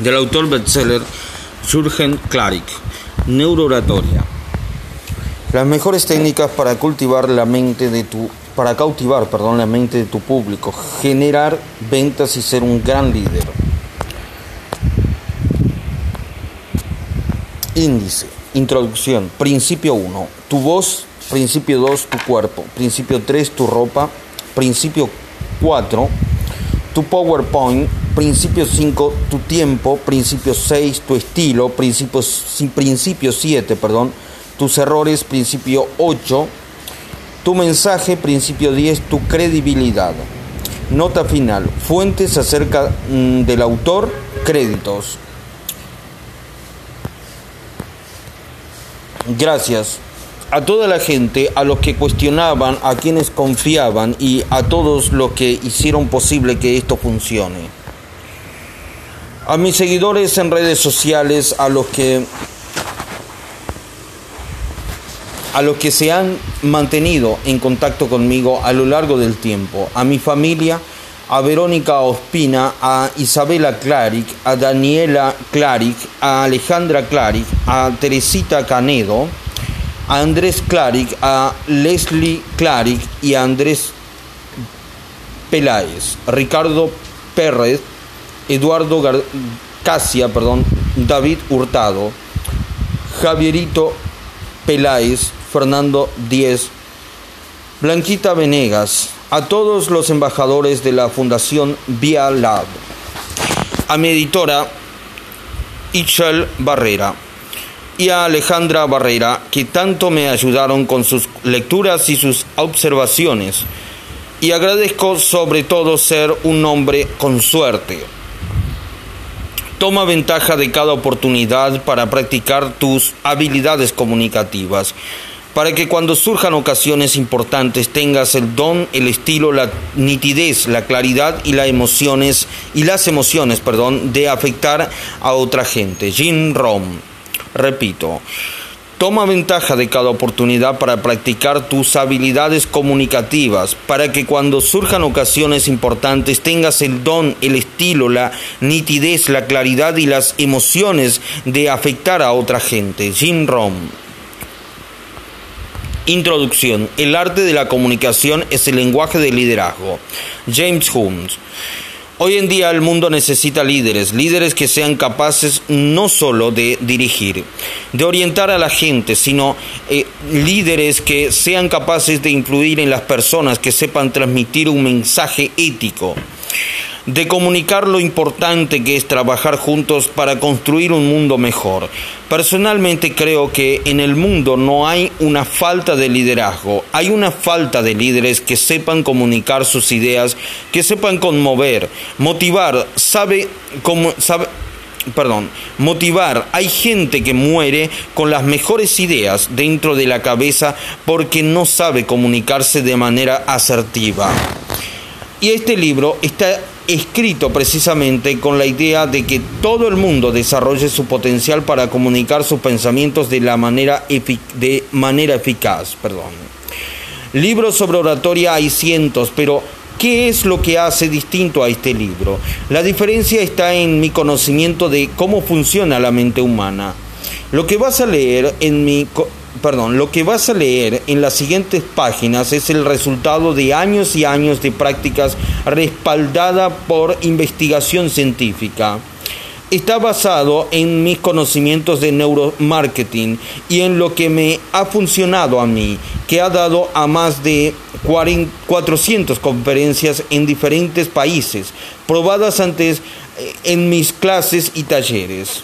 del autor bestseller Jürgen Klarik, Neurooratoria. Las mejores técnicas para cultivar la mente de tu para cautivar, perdón, la mente de tu público, generar ventas y ser un gran líder. Índice, introducción, principio 1, tu voz, principio 2, tu cuerpo, principio 3, tu ropa, principio 4, tu PowerPoint, principio 5, tu tiempo, principio 6, tu estilo, principio, principio 7, perdón, tus errores, principio 8, tu mensaje, principio 10, tu credibilidad. Nota final, fuentes acerca mm, del autor, créditos. Gracias a toda la gente, a los que cuestionaban, a quienes confiaban y a todos los que hicieron posible que esto funcione. A mis seguidores en redes sociales, a los que a los que se han mantenido en contacto conmigo a lo largo del tiempo, a mi familia, a Verónica Ospina, a Isabela Claric, a Daniela Claric, a Alejandra Claric, a Teresita Canedo, a Andrés Claric, a Leslie Claric y a Andrés Peláez, Ricardo Pérez, Eduardo Casia, perdón, David Hurtado, Javierito Peláez, Fernando Díez, Blanquita Venegas, a todos los embajadores de la Fundación Via Lab, a mi editora Ichel Barrera y a Alejandra Barrera, que tanto me ayudaron con sus lecturas y sus observaciones. Y agradezco sobre todo ser un hombre con suerte. Toma ventaja de cada oportunidad para practicar tus habilidades comunicativas para que cuando surjan ocasiones importantes tengas el don, el estilo, la nitidez, la claridad y las emociones y las emociones, perdón, de afectar a otra gente. Jim Rom. Repito, toma ventaja de cada oportunidad para practicar tus habilidades comunicativas, para que cuando surjan ocasiones importantes tengas el don, el estilo, la nitidez, la claridad y las emociones de afectar a otra gente. Jim Rom. Introducción. El arte de la comunicación es el lenguaje del liderazgo. James Holmes. Hoy en día el mundo necesita líderes, líderes que sean capaces no solo de dirigir, de orientar a la gente, sino eh, líderes que sean capaces de influir en las personas, que sepan transmitir un mensaje ético de comunicar lo importante que es trabajar juntos para construir un mundo mejor. Personalmente creo que en el mundo no hay una falta de liderazgo, hay una falta de líderes que sepan comunicar sus ideas, que sepan conmover, motivar, sabe cómo sabe perdón, motivar. Hay gente que muere con las mejores ideas dentro de la cabeza porque no sabe comunicarse de manera asertiva. Y este libro está escrito precisamente con la idea de que todo el mundo desarrolle su potencial para comunicar sus pensamientos de, la manera, eficaz. Perdón. Libros sobre oratoria hay cientos, pero ¿qué es lo que hace distinto a este libro? La diferencia está en mi conocimiento de cómo funciona la mente humana. Lo que vas a leer en mi perdón, lo que vas a leer en las siguientes páginas es el resultado de años y años de prácticas respaldada por investigación científica. Está basado en mis conocimientos de neuromarketing y en lo que me ha funcionado a mí, que ha dado a más de 400 conferencias en diferentes países, probadas antes eh, en mis clases y talleres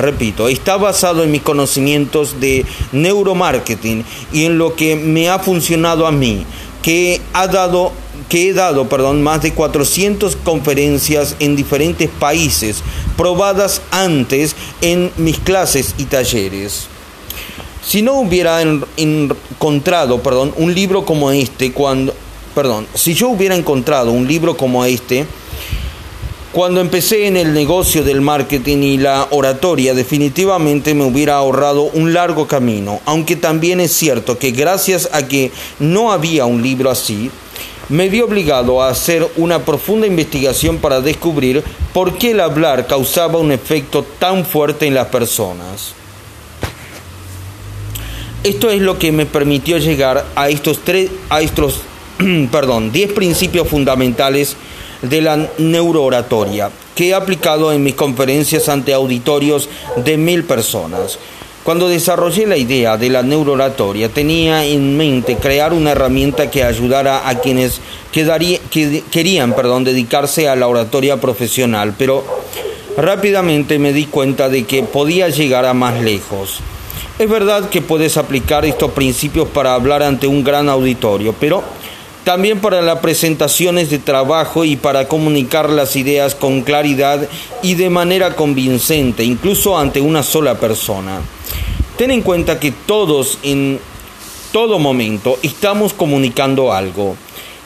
repito, está basado en mis conocimientos de neuromarketing y en lo que me ha funcionado a mí, que ha dado que he dado, perdón, más de 400 conferencias en diferentes países, probadas antes en mis clases y talleres. Si no hubiera encontrado, perdón, un libro como este cuando perdón, si yo hubiera encontrado un libro como este cuando empecé en el negocio del marketing y la oratoria, definitivamente me hubiera ahorrado un largo camino, aunque también es cierto que gracias a que no había un libro así, me vi obligado a hacer una profunda investigación para descubrir por qué el hablar causaba un efecto tan fuerte en las personas. Esto es lo que me permitió llegar a estos tres, a estos, perdón, 10 principios fundamentales de la neurooratoria que he aplicado en mis conferencias ante auditorios de mil personas. Cuando desarrollé la idea de la neurooratoria, tenía en mente crear una herramienta que ayudara a quienes querían perdón, dedicarse a la oratoria profesional, pero rápidamente me di cuenta de que podía llegar a más lejos. Es verdad que puedes aplicar estos principios para hablar ante un gran auditorio, pero también para las presentaciones de trabajo y para comunicar las ideas con claridad y de manera convincente, incluso ante una sola persona. Ten en cuenta que todos en todo momento estamos comunicando algo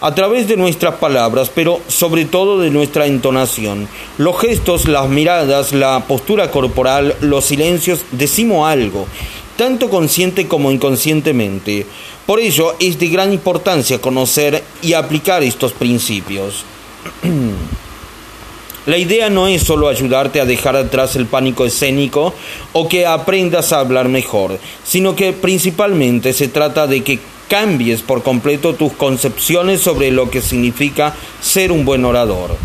a través de nuestras palabras, pero sobre todo de nuestra entonación. Los gestos, las miradas, la postura corporal, los silencios, decimos algo tanto consciente como inconscientemente. Por ello es de gran importancia conocer y aplicar estos principios. La idea no es solo ayudarte a dejar atrás el pánico escénico o que aprendas a hablar mejor, sino que principalmente se trata de que cambies por completo tus concepciones sobre lo que significa ser un buen orador.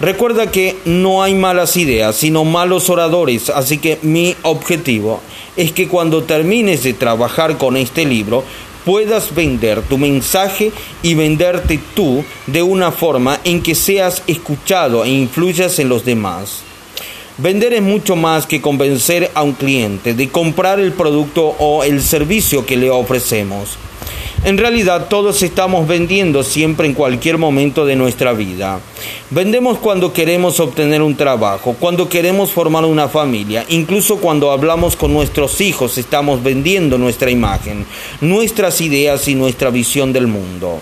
Recuerda que no hay malas ideas, sino malos oradores, así que mi objetivo es que cuando termines de trabajar con este libro puedas vender tu mensaje y venderte tú de una forma en que seas escuchado e influyas en los demás. Vender es mucho más que convencer a un cliente de comprar el producto o el servicio que le ofrecemos. En realidad todos estamos vendiendo siempre en cualquier momento de nuestra vida. Vendemos cuando queremos obtener un trabajo, cuando queremos formar una familia, incluso cuando hablamos con nuestros hijos estamos vendiendo nuestra imagen, nuestras ideas y nuestra visión del mundo.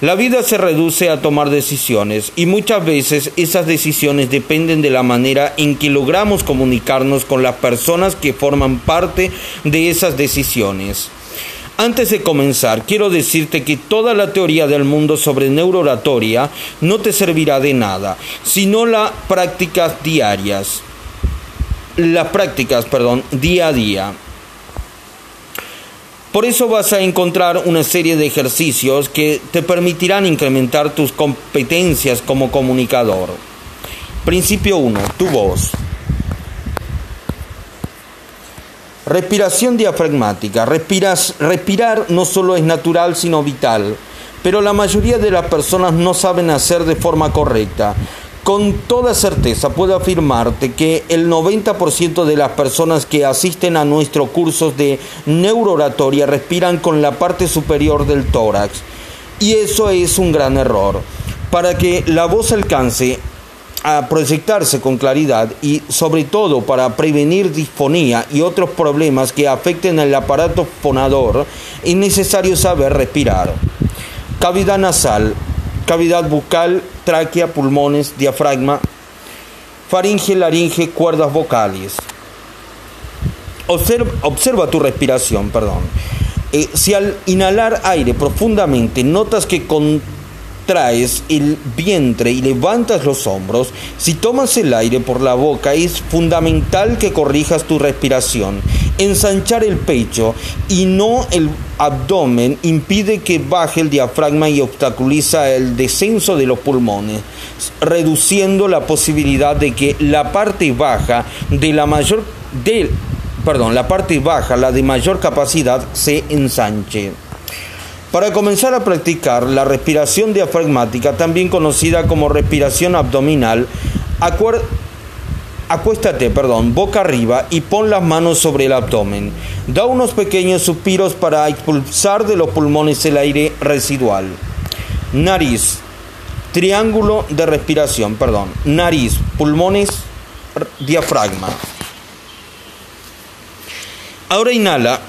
La vida se reduce a tomar decisiones y muchas veces esas decisiones dependen de la manera en que logramos comunicarnos con las personas que forman parte de esas decisiones. Antes de comenzar, quiero decirte que toda la teoría del mundo sobre neurooratoria no te servirá de nada, sino las prácticas diarias. Las prácticas, perdón, día a día. Por eso vas a encontrar una serie de ejercicios que te permitirán incrementar tus competencias como comunicador. Principio 1. Tu voz. Respiración diafragmática. respirar no solo es natural, sino vital. Pero la mayoría de las personas no saben hacer de forma correcta. Con toda certeza puedo afirmarte que el 90% de las personas que asisten a nuestros cursos de neurooratoria respiran con la parte superior del tórax. Y eso es un gran error. Para que la voz alcance a proyectarse con claridad y sobre todo para prevenir disfonía y otros problemas que afecten al aparato fonador, es necesario saber respirar. Cavidad nasal, cavidad bucal, tráquea, pulmones, diafragma, faringe, laringe, cuerdas vocales. Observa, tu respiración, perdón. Eh, si al inhalar aire profundamente notas que con traes el vientre y levantas los hombros, si tomas el aire por la boca es fundamental que corrijas tu respiración. Ensanchar el pecho y no el abdomen impide que baje el diafragma y obstaculiza el descenso de los pulmones, reduciendo la posibilidad de que la parte baja de la mayor perdón, la parte baja, la de mayor capacidad se ensanche. Para comenzar a practicar la respiración diafragmática, también conocida como respiración abdominal, acuéstate, perdón, boca arriba y pon las manos sobre el abdomen. Da unos pequeños suspiros para expulsar de los pulmones el aire residual. Nariz, triángulo de respiración, perdón. Nariz, pulmones, diafragma. Ahora inhala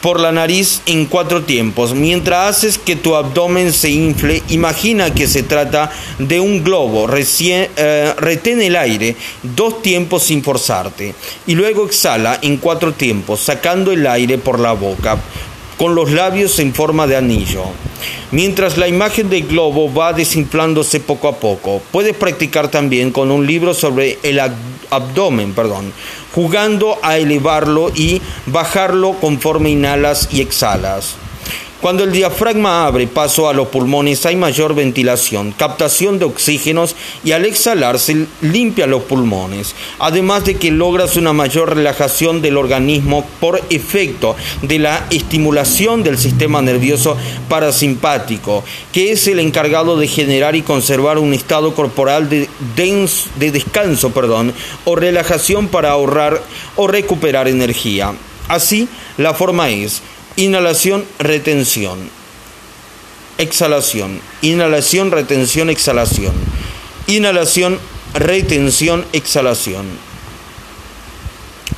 por la nariz en cuatro tiempos. Mientras haces que tu abdomen se infle, imagina que se trata de un globo. Recién, eh, retén el aire dos tiempos sin forzarte. Y luego exhala en cuatro tiempos, sacando el aire por la boca. Con los labios en forma de anillo. Mientras la imagen del globo va desinflándose poco a poco, puedes practicar también con un libro sobre el abdomen, perdón, jugando a elevarlo y bajarlo conforme inhalas y exhalas. Cuando el diafragma abre paso a los pulmones hay mayor ventilación, captación de oxígenos y al exhalar se limpia los pulmones, además de que logras una mayor relajación del organismo por efecto de la estimulación del sistema nervioso parasimpático, que es el encargado de generar y conservar un estado corporal de, de descanso perdón, o relajación para ahorrar o recuperar energía. Así, la forma es Inhalación, retención. Exhalación. Inhalación, retención, exhalación. Inhalación, retención, exhalación.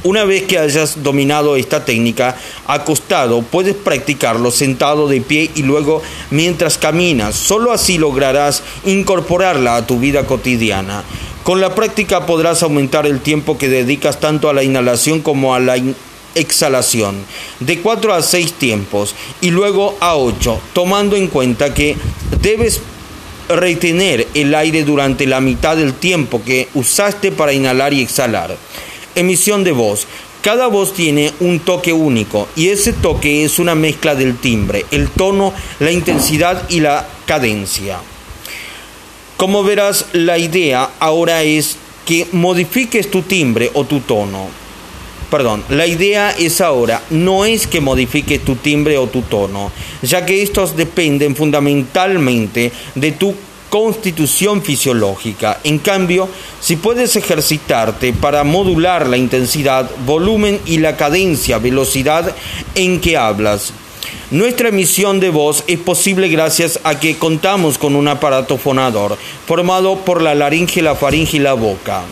Una vez que hayas dominado esta técnica acostado, puedes practicarlo sentado de pie y luego mientras caminas. Solo así lograrás incorporarla a tu vida cotidiana. Con la práctica podrás aumentar el tiempo que dedicas tanto a la inhalación como a la exhalación de 4 a 6 tiempos y luego a 8, tomando en cuenta que debes retener el aire durante la mitad del tiempo que usaste para inhalar y exhalar. Emisión de voz. Cada voz tiene un toque único y ese toque es una mezcla del timbre, el tono, la intensidad y la cadencia. Como verás, la idea ahora es que modifiques tu timbre o tu tono perdón, la idea es ahora, no es que modifiques tu timbre o tu tono, ya que estos dependen fundamentalmente de tu constitución fisiológica. En cambio, si puedes ejercitarte para modular la intensidad, volumen y la cadencia, velocidad en que hablas, nuestra emisión de voz es posible gracias a que contamos con un aparato fonador formado por la laringe, la faringe y la boca.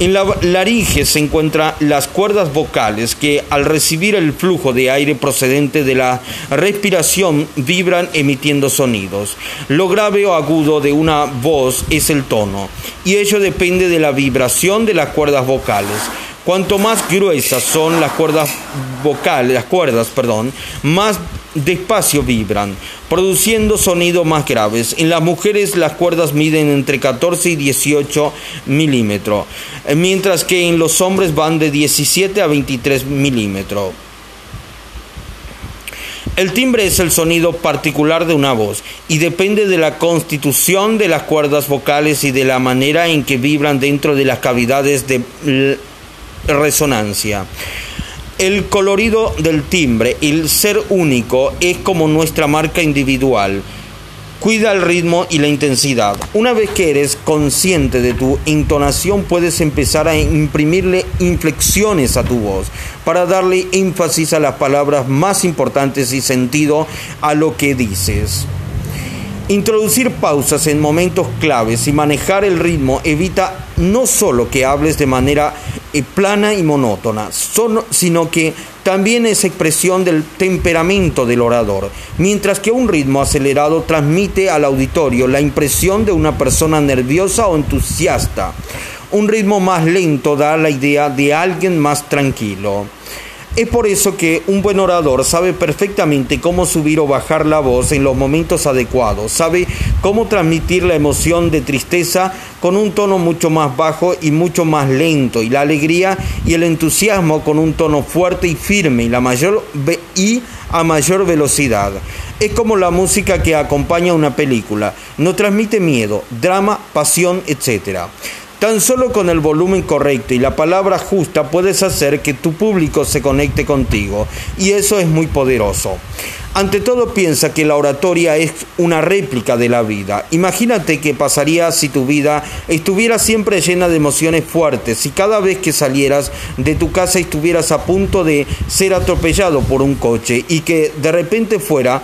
En la laringe se encuentran las cuerdas vocales que al recibir el flujo de aire procedente de la respiración vibran emitiendo sonidos. Lo grave o agudo de una voz es el tono y ello depende de la vibración de las cuerdas vocales. Cuanto más gruesas son las cuerdas vocales, las cuerdas, perdón, más despacio vibran, produciendo sonidos más graves. En las mujeres las cuerdas miden entre 14 y 18 milímetros, mientras que en los hombres van de 17 a 23 milímetros. El timbre es el sonido particular de una voz y depende de la constitución de las cuerdas vocales y de la manera en que vibran dentro de las cavidades de resonancia. El colorido del timbre, el ser único, es como nuestra marca individual. Cuida el ritmo y la intensidad. Una vez que eres consciente de tu entonación, puedes empezar a imprimirle inflexiones a tu voz para darle énfasis a las palabras más importantes y sentido a lo que dices. Introducir pausas en momentos claves y manejar el ritmo evita no solo que hables de manera eh, plana y monótona, sino que también es expresión del temperamento del orador, mientras que un ritmo acelerado transmite al auditorio la impresión de una persona nerviosa o entusiasta. Un ritmo más lento da la idea de alguien más tranquilo. Es por eso que un buen orador sabe perfectamente cómo subir o bajar la voz en los momentos adecuados, sabe cómo transmitir la emoción de tristeza con un tono mucho más bajo y mucho más lento, y la alegría y el entusiasmo con un tono fuerte y firme y, la mayor a mayor velocidad. Es como la música que acompaña una película, no transmite miedo, drama, pasión, etc. Tan solo con el volumen correcto y la palabra justa puedes hacer que tu público se conecte contigo y eso es muy poderoso. Ante todo piensa que la oratoria es una réplica de la vida. Imagínate qué pasaría si tu vida estuviera siempre llena de emociones fuertes, si cada vez que salieras de tu casa estuvieras a punto de ser atropellado por un coche y que de repente fuera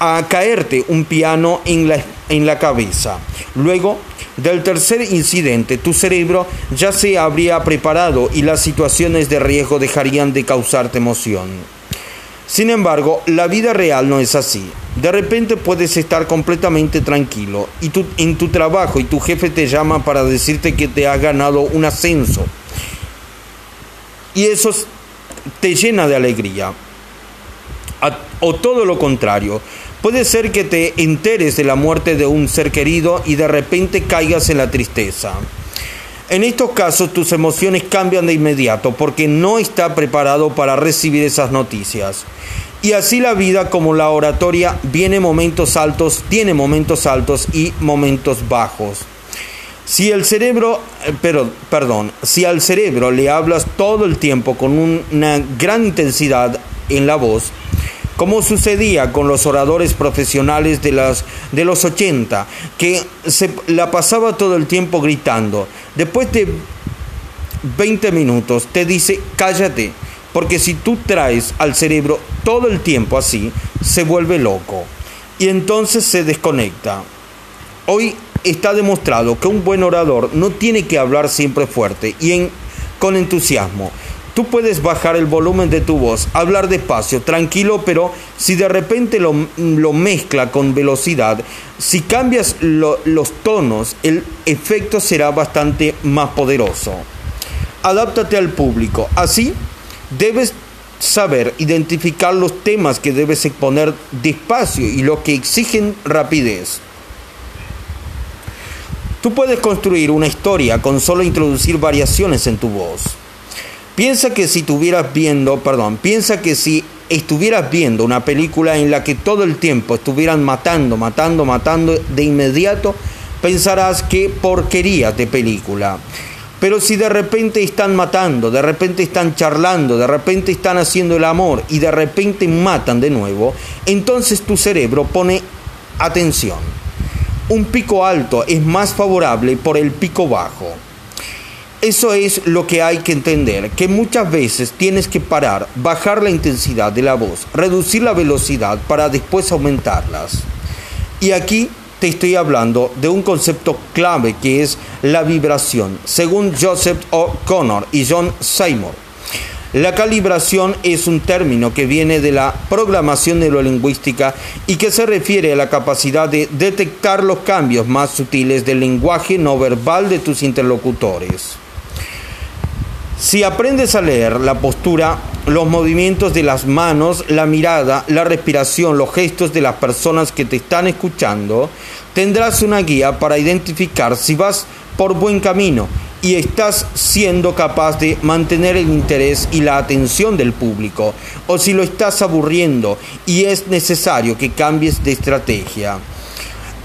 a caerte un piano en la, en la cabeza. Luego del tercer incidente, tu cerebro ya se habría preparado y las situaciones de riesgo dejarían de causarte emoción. Sin embargo, la vida real no es así. De repente puedes estar completamente tranquilo y en tu trabajo y tu jefe te llama para decirte que te ha ganado un ascenso. Y eso te llena de alegría. O todo lo contrario, puede ser que te enteres de la muerte de un ser querido y de repente caigas en la tristeza. En estos casos tus emociones cambian de inmediato porque no está preparado para recibir esas noticias. Y así la vida como la oratoria viene momentos altos, tiene momentos altos y momentos bajos. Si el cerebro, eh, pero, perdón, si al cerebro le hablas todo el tiempo con una gran intensidad en la voz, como sucedía con los oradores profesionales de, las, de los 80, que se la pasaba todo el tiempo gritando. Después de 20 minutos te dice, cállate, porque si tú traes al cerebro todo el tiempo así, se vuelve loco y entonces se desconecta. Hoy está demostrado que un buen orador no tiene que hablar siempre fuerte y con entusiasmo, Tú puedes bajar el volumen de tu voz, hablar despacio, tranquilo, pero si de repente lo, mezcla con velocidad, si cambias los tonos, el efecto será bastante más poderoso. Adáptate al público. Así, debes saber identificar los temas que debes exponer despacio y los que exigen rapidez. Tú puedes construir una historia con solo introducir variaciones en tu voz. Piensa que si estuvieras viendo, perdón, piensa que si estuvieras viendo una película en la que todo el tiempo estuvieran matando, matando, matando, de inmediato pensarás que porquería de película. Pero si de repente están matando, de repente están charlando, de repente están haciendo el amor y de repente matan de nuevo, entonces tu cerebro pone atención. Un pico alto es más favorable por el pico bajo. Eso es lo que hay que entender, que muchas veces tienes que parar, bajar la intensidad de la voz, reducir la velocidad para después aumentarlas. Y aquí te estoy hablando de un concepto clave que es la vibración, según Joseph O'Connor y John Seymour. La calibración es un término que viene de la programación neurolingüística y que se refiere a la capacidad de detectar los cambios más sutiles del lenguaje no verbal de tus interlocutores. Si aprendes a leer la postura, los movimientos de las manos, la mirada, la respiración, los gestos de las personas que te están escuchando, tendrás una guía para identificar si vas por buen camino y estás siendo capaz de mantener el interés y la atención del público, o si lo estás aburriendo y es necesario que cambies de estrategia.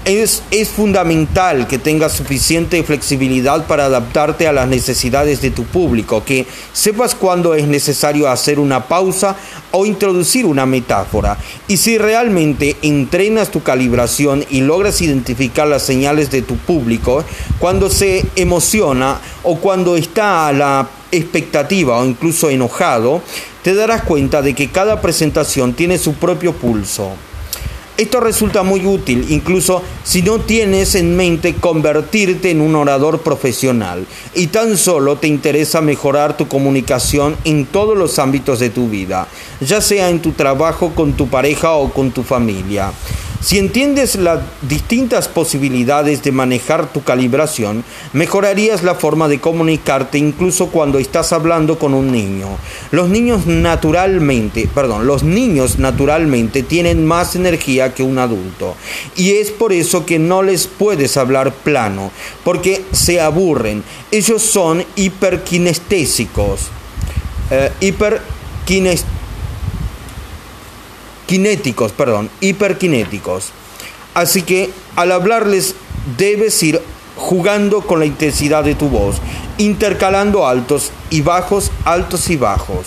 Es, fundamental que tengas suficiente flexibilidad para adaptarte a las necesidades de tu público, que sepas cuándo es necesario hacer una pausa o introducir una metáfora. Y si realmente entrenas tu calibración y logras identificar las señales de tu público, cuando se emociona o cuando está a la expectativa o incluso enojado, te darás cuenta de que cada presentación tiene su propio pulso. Esto resulta muy útil incluso si no tienes en mente convertirte en un orador profesional y tan solo te interesa mejorar tu comunicación en todos los ámbitos de tu vida, ya sea en tu trabajo, con tu pareja o con tu familia. Si entiendes las distintas posibilidades de manejar tu calibración, mejorarías la forma de comunicarte incluso cuando estás hablando con un niño. Los niños naturalmente, perdón, los niños naturalmente tienen más energía que un adulto y es por eso que no les puedes hablar plano, porque se aburren. Ellos son hiperkinestésicos. Eh, Kinéticos, perdón, hiperkinéticos. Así que al hablarles debes ir jugando con la intensidad de tu voz, intercalando altos y bajos, altos y bajos.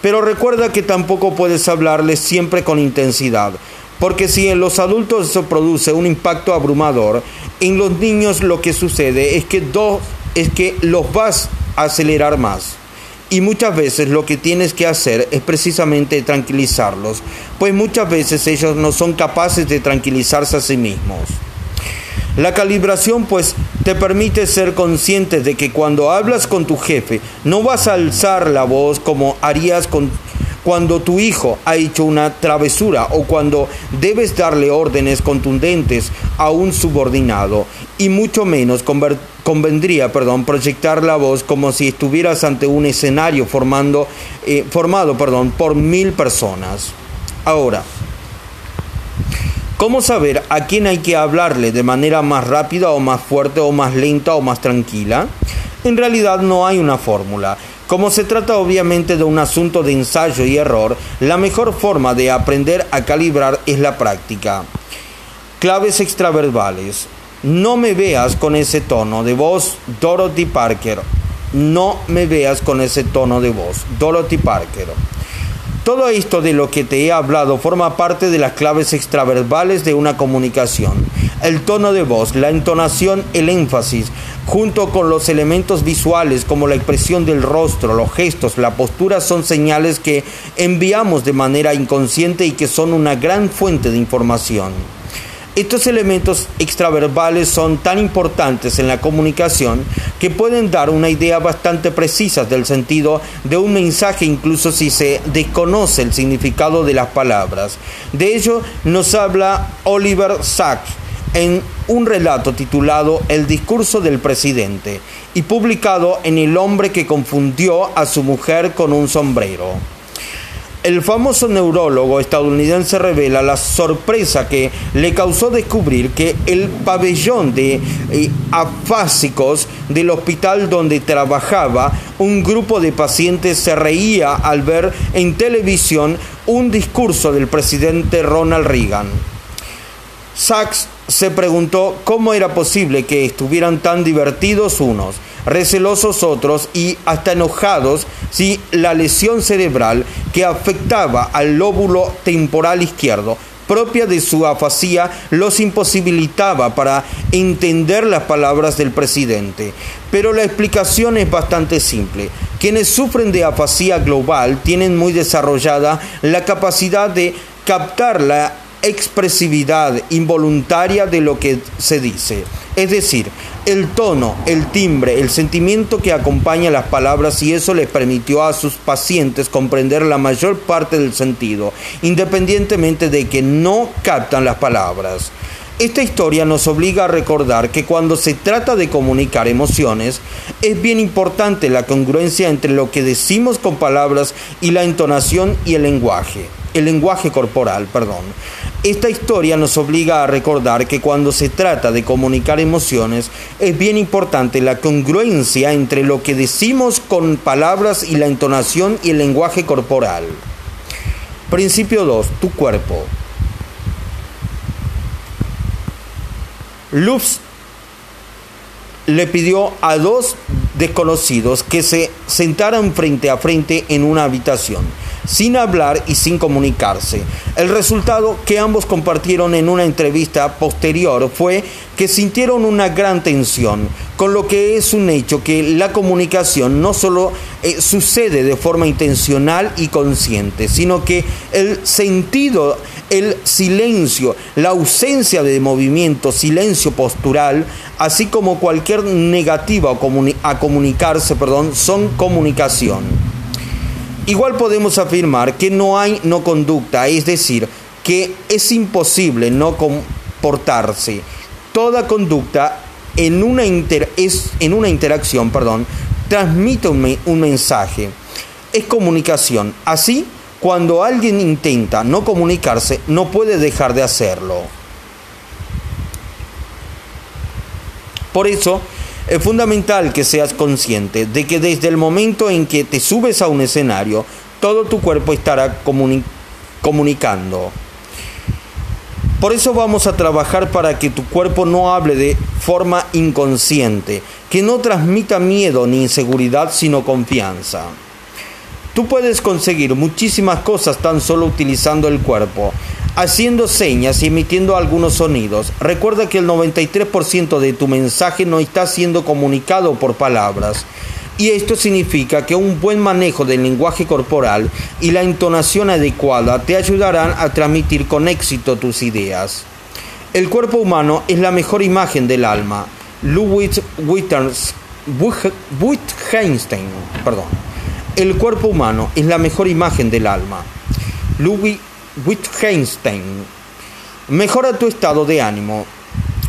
Pero recuerda que tampoco puedes hablarles siempre con intensidad, porque si en los adultos eso produce un impacto abrumador, en los niños lo que sucede es que, dos, es que los vas a acelerar más. Y muchas veces lo que tienes que hacer es precisamente tranquilizarlos, pues muchas veces ellos no son capaces de tranquilizarse a sí mismos. La calibración pues te permite ser consciente de que cuando hablas con tu jefe no vas a alzar la voz como harías con cuando tu hijo ha hecho una travesura o cuando debes darle órdenes contundentes a un subordinado y mucho menos convendría perdón, proyectar la voz como si estuvieras ante un escenario formando, eh, formado perdón, por mil personas. Ahora, ¿cómo saber a quién hay que hablarle de manera más rápida o más fuerte o más lenta o más tranquila? En realidad no hay una fórmula. Como se trata obviamente de un asunto de ensayo y error, la mejor forma de aprender a calibrar es la práctica. Claves extraverbales. No me veas con ese tono de voz, Dorothy Parker. No me veas con ese tono de voz, Dorothy Parker. Todo esto de lo que te he hablado forma parte de las claves extraverbales de una comunicación. El tono de voz, la entonación, el énfasis, junto con los elementos visuales como la expresión del rostro, los gestos, la postura, son señales que enviamos de manera inconsciente y que son una gran fuente de información. Estos elementos extraverbales son tan importantes en la comunicación que pueden dar una idea bastante precisa del sentido de un mensaje incluso si se desconoce el significado de las palabras. De ello nos habla Oliver Sacks en un relato titulado El discurso del presidente y publicado en El hombre que confundió a su mujer con un sombrero. El famoso neurólogo estadounidense revela la sorpresa que le causó descubrir que el pabellón de eh, afásicos del hospital donde trabajaba un grupo de pacientes se reía al ver en televisión un discurso del presidente Ronald Reagan. Sachs se preguntó cómo era posible que estuvieran tan divertidos unos recelosos otros y hasta enojados si la lesión cerebral que afectaba al lóbulo temporal izquierdo propia de su afasía los imposibilitaba para entender las palabras del presidente. Pero la explicación es bastante simple. Quienes sufren de afasía global tienen muy desarrollada la capacidad de captar la expresividad involuntaria de lo que se dice. Es decir, el tono, el timbre, el sentimiento que acompaña las palabras y eso les permitió a sus pacientes comprender la mayor parte del sentido, independientemente de que no captan las palabras. Esta historia nos obliga a recordar que cuando se trata de comunicar emociones, es bien importante la congruencia entre lo que decimos con palabras y la entonación y el lenguaje el lenguaje corporal, perdón. Esta historia nos obliga a recordar que cuando se trata de comunicar emociones es bien importante la congruencia entre lo que decimos con palabras y la entonación y el lenguaje corporal. Principio 2. Tu cuerpo. Luz le pidió a dos desconocidos que se sentaran frente a frente en una habitación sin hablar y sin comunicarse. El resultado que ambos compartieron en una entrevista posterior fue que sintieron una gran tensión, con lo que es un hecho que la comunicación no solo eh, sucede de forma intencional y consciente, sino que el sentido, el silencio, la ausencia de movimiento, silencio postural, así como cualquier negativa a comunicarse, perdón, son comunicación. Igual podemos afirmar que no hay no conducta, es decir, que es imposible no comportarse. Toda conducta en una, es, en una interacción perdón, transmite un, un mensaje, es comunicación. Así, cuando alguien intenta no comunicarse, no puede dejar de hacerlo. Por eso, es fundamental que seas consciente de que desde el momento en que te subes a un escenario, todo tu cuerpo estará comunicando. Por eso vamos a trabajar para que tu cuerpo no hable de forma inconsciente, que no transmita miedo ni inseguridad, sino confianza. Tú puedes conseguir muchísimas cosas tan solo utilizando el cuerpo haciendo señas y emitiendo algunos sonidos. Recuerda que el 93% de tu mensaje no está siendo comunicado por palabras. Y esto significa que un buen manejo del lenguaje corporal y la entonación adecuada te ayudarán a transmitir con éxito tus ideas. El cuerpo humano es la mejor imagen del alma. Louis Wittgenstein, perdón. El cuerpo humano es la mejor imagen del alma. Louis Wittgenstein. Mejora tu estado de ánimo.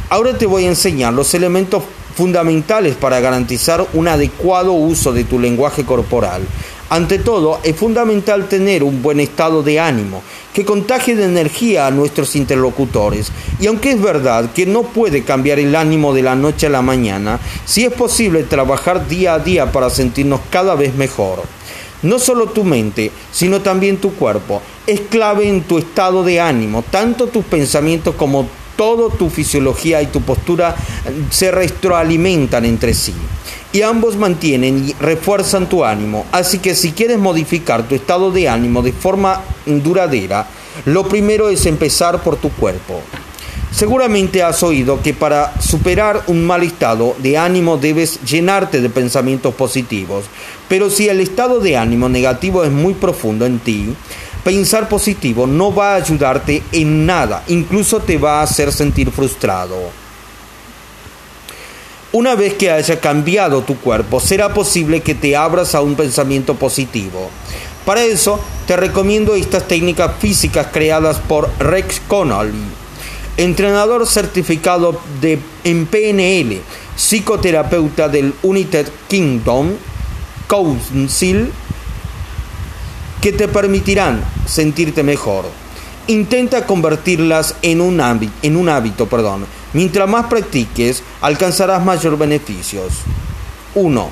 Ahora te voy a enseñar los elementos fundamentales para garantizar un adecuado uso de tu lenguaje corporal. Ante todo, es fundamental tener un buen estado de ánimo, que contagie de energía a nuestros interlocutores. Y aunque es verdad que no puede cambiar el ánimo de la noche a la mañana, sí es posible trabajar día a día para sentirnos cada vez mejor. No solo tu mente, sino también tu cuerpo. Es clave en tu estado de ánimo. Tanto tus pensamientos como toda tu fisiología y tu postura se retroalimentan entre sí y ambos mantienen y refuerzan tu ánimo. Así que si quieres modificar tu estado de ánimo de forma duradera, lo primero es empezar por tu cuerpo. Seguramente has oído que para superar un mal estado de ánimo debes llenarte de pensamientos positivos, pero si el estado de ánimo negativo es muy profundo en ti, pensar positivo no va a ayudarte en nada, incluso te va a hacer sentir frustrado. Una vez que haya cambiado tu cuerpo, será posible que te abras a un pensamiento positivo. Para eso, te recomiendo estas técnicas físicas creadas por Rex Connolly, entrenador certificado de, en PNL, psicoterapeuta del United Kingdom Council, que te permitirán sentirte mejor. Intenta convertirlas en un hábito, perdón. Mientras más practiques, alcanzarás mayor beneficios. 1.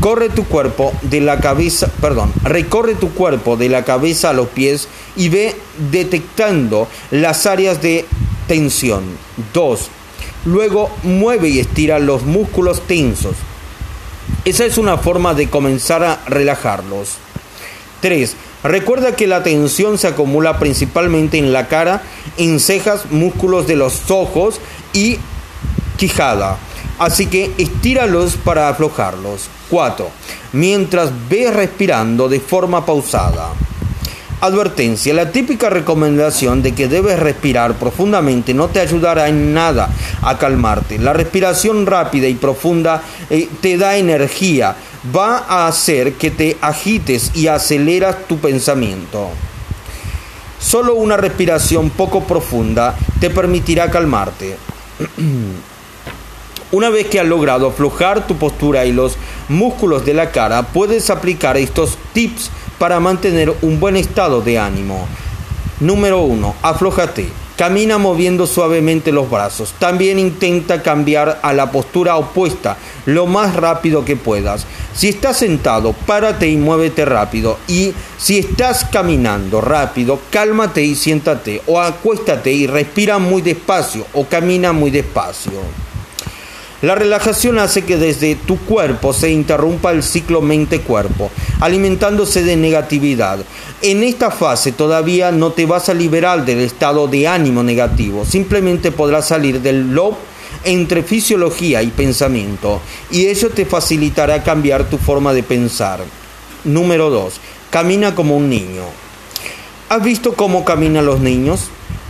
Corre tu cuerpo de la cabeza, perdón, recorre tu cuerpo de la cabeza a los pies y ve detectando las áreas de tensión. 2. Luego mueve y estira los músculos tensos. Esa es una forma de comenzar a relajarlos. 3. Recuerda que la tensión se acumula principalmente en la cara, en cejas, músculos de los ojos y quijada. Así que estíralos para aflojarlos. 4. Mientras ves respirando de forma pausada. Advertencia, la típica recomendación de que debes respirar profundamente no te ayudará en nada a calmarte. La respiración rápida y profunda eh, te da energía, va a hacer que te agites y aceleras tu pensamiento. Solo una respiración poco profunda te permitirá calmarte. Una vez que has logrado aflojar tu postura y los músculos de la cara, puedes aplicar estos tips para mantener un buen estado de ánimo. Número 1. Aflójate. Camina moviendo suavemente los brazos. También intenta cambiar a la postura opuesta lo más rápido que puedas. Si estás sentado, párate y muévete rápido. Y si estás caminando rápido, cálmate y siéntate. O acuéstate y respira muy despacio o camina muy despacio. La relajación hace que desde tu cuerpo se interrumpa el ciclo mente-cuerpo, alimentándose de negatividad. En esta fase todavía no te vas a liberar del estado de ánimo negativo, simplemente podrás salir del loop entre fisiología y pensamiento, y ello te facilitará cambiar tu forma de pensar. Número 2. Camina como un niño. ¿Has visto cómo caminan los niños?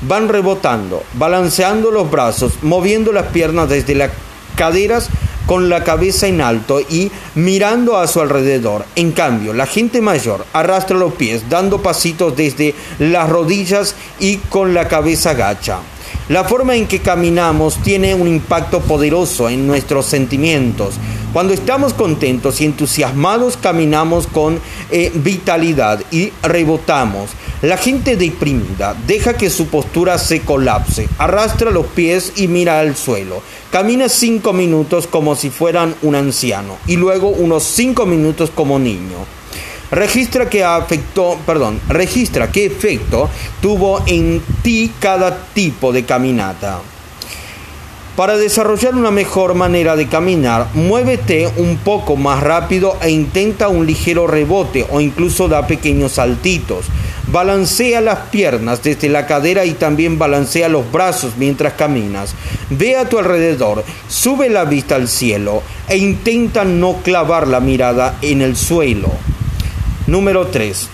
Van rebotando, balanceando los brazos, moviendo las piernas desde la caderas con la cabeza en alto y mirando a su alrededor. En cambio, la gente mayor arrastra los pies dando pasitos desde las rodillas y con la cabeza gacha. La forma en que caminamos tiene un impacto poderoso en nuestros sentimientos. Cuando estamos contentos y entusiasmados caminamos con eh, vitalidad y rebotamos. La gente deprimida deja que su postura se colapse, arrastra los pies y mira al suelo. Camina cinco minutos como si fueran un anciano y luego unos cinco minutos como niño. Registra que afectó, perdón, registra qué efecto tuvo en ti cada tipo de caminata. Para desarrollar una mejor manera de caminar, muévete un poco más rápido e intenta un ligero rebote o incluso da pequeños saltitos. Balancea las piernas desde la cadera y también balancea los brazos mientras caminas. Ve a tu alrededor, sube la vista al cielo e intenta no clavar la mirada en el suelo. Número 3.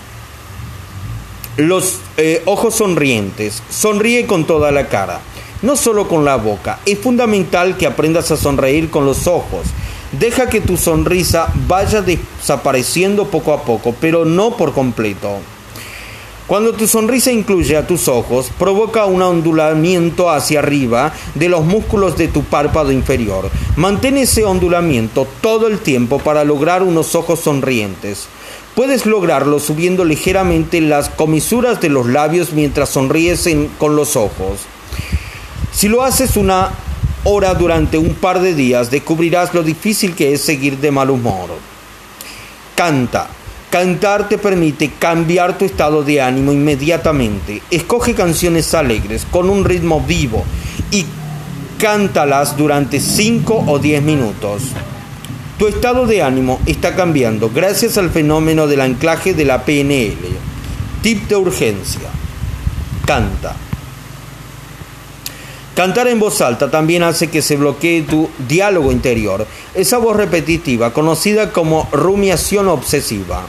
Los eh, ojos sonrientes. Sonríe con toda la cara no solo con la boca. Es fundamental que aprendas a sonreír con los ojos. Deja que tu sonrisa vaya desapareciendo poco a poco, pero no por completo. Cuando tu sonrisa incluye a tus ojos, provoca un ondulamiento hacia arriba de los músculos de tu párpado inferior. Mantén ese ondulamiento todo el tiempo para lograr unos ojos sonrientes. Puedes lograrlo subiendo ligeramente las comisuras de los labios mientras sonríes con los ojos. Si lo haces una hora durante un par de días, descubrirás lo difícil que es seguir de mal humor. Canta. Cantar te permite cambiar tu estado de ánimo inmediatamente. Escoge canciones alegres, con un ritmo vivo, y cántalas durante 5 o 10 minutos. Tu estado de ánimo está cambiando gracias al fenómeno del anclaje de la PNL. Tip de urgencia. Canta. Cantar en voz alta también hace que se bloquee tu diálogo interior, esa voz repetitiva conocida como rumiación obsesiva,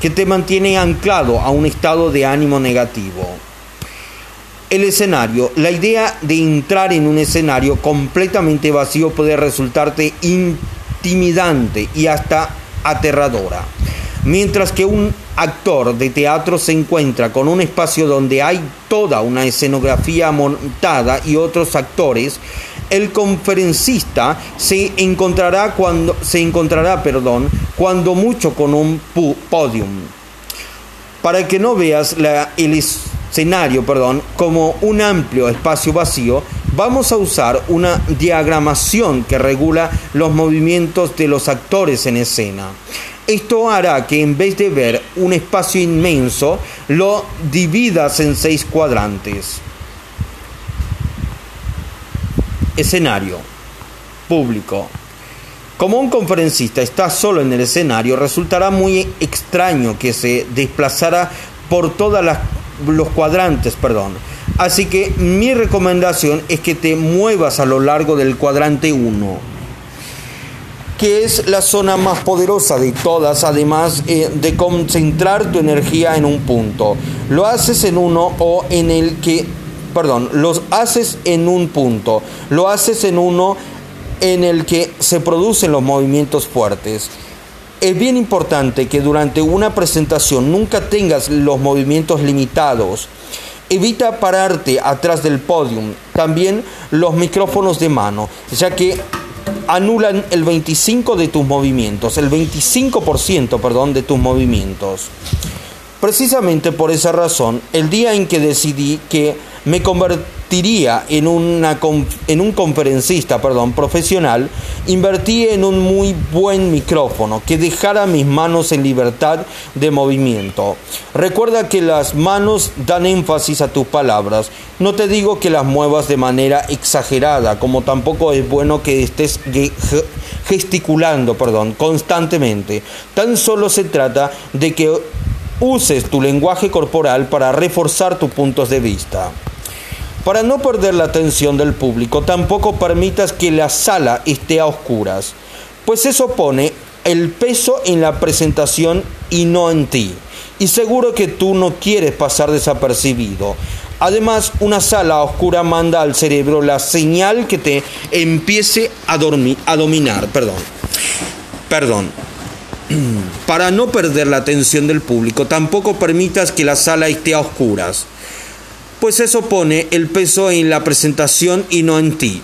que te mantiene anclado a un estado de ánimo negativo. El escenario, la idea de entrar en un escenario completamente vacío puede resultarte intimidante y hasta aterradora. Mientras que un actor de teatro se encuentra con un espacio donde hay toda una escenografía montada y otros actores, el conferencista se encontrará cuando se encontrará, perdón, cuando mucho con un podium. Para que no veas el escenario, perdón, como un amplio espacio vacío, vamos a usar una diagramación que regula los movimientos de los actores en escena. Esto hará que en vez de ver un espacio inmenso, lo dividas en seis cuadrantes. Escenario. Público. Como un conferencista está solo en el escenario, resultará muy extraño que se desplazara por todos los cuadrantes, perdón. Así que mi recomendación es que te muevas a lo largo del cuadrante 1 que es la zona más poderosa de todas, además eh, de concentrar tu energía en un punto. Lo haces en uno o en el que, perdón, los haces en un punto, lo haces en uno en el que se producen los movimientos fuertes. Es bien importante que durante una presentación nunca tengas los movimientos limitados. Evita pararte atrás del podium, también los micrófonos de mano, ya que anulan el 25 de tus movimientos, el 25%, perdón, de tus movimientos. Precisamente por esa razón, el día en que decidí que me convertiría en, una, en un conferencista perdón, profesional, invertí en un muy buen micrófono que dejara mis manos en libertad de movimiento. Recuerda que las manos dan énfasis a tus palabras. No te digo que las muevas de manera exagerada, como tampoco es bueno que estés gesticulando perdón, constantemente. Tan solo se trata de que uses tu lenguaje corporal para reforzar tus puntos de vista. Para no perder la atención del público, tampoco permitas que la sala esté a oscuras, pues eso pone el peso en la presentación y no en ti. Y seguro que tú no quieres pasar desapercibido. Además, una sala oscura manda al cerebro la señal que te empiece a, dormir, a dominar. Perdón. Perdón. Para no perder la atención del público, tampoco permitas que la sala esté a oscuras, pues eso pone el peso en la presentación y no en ti.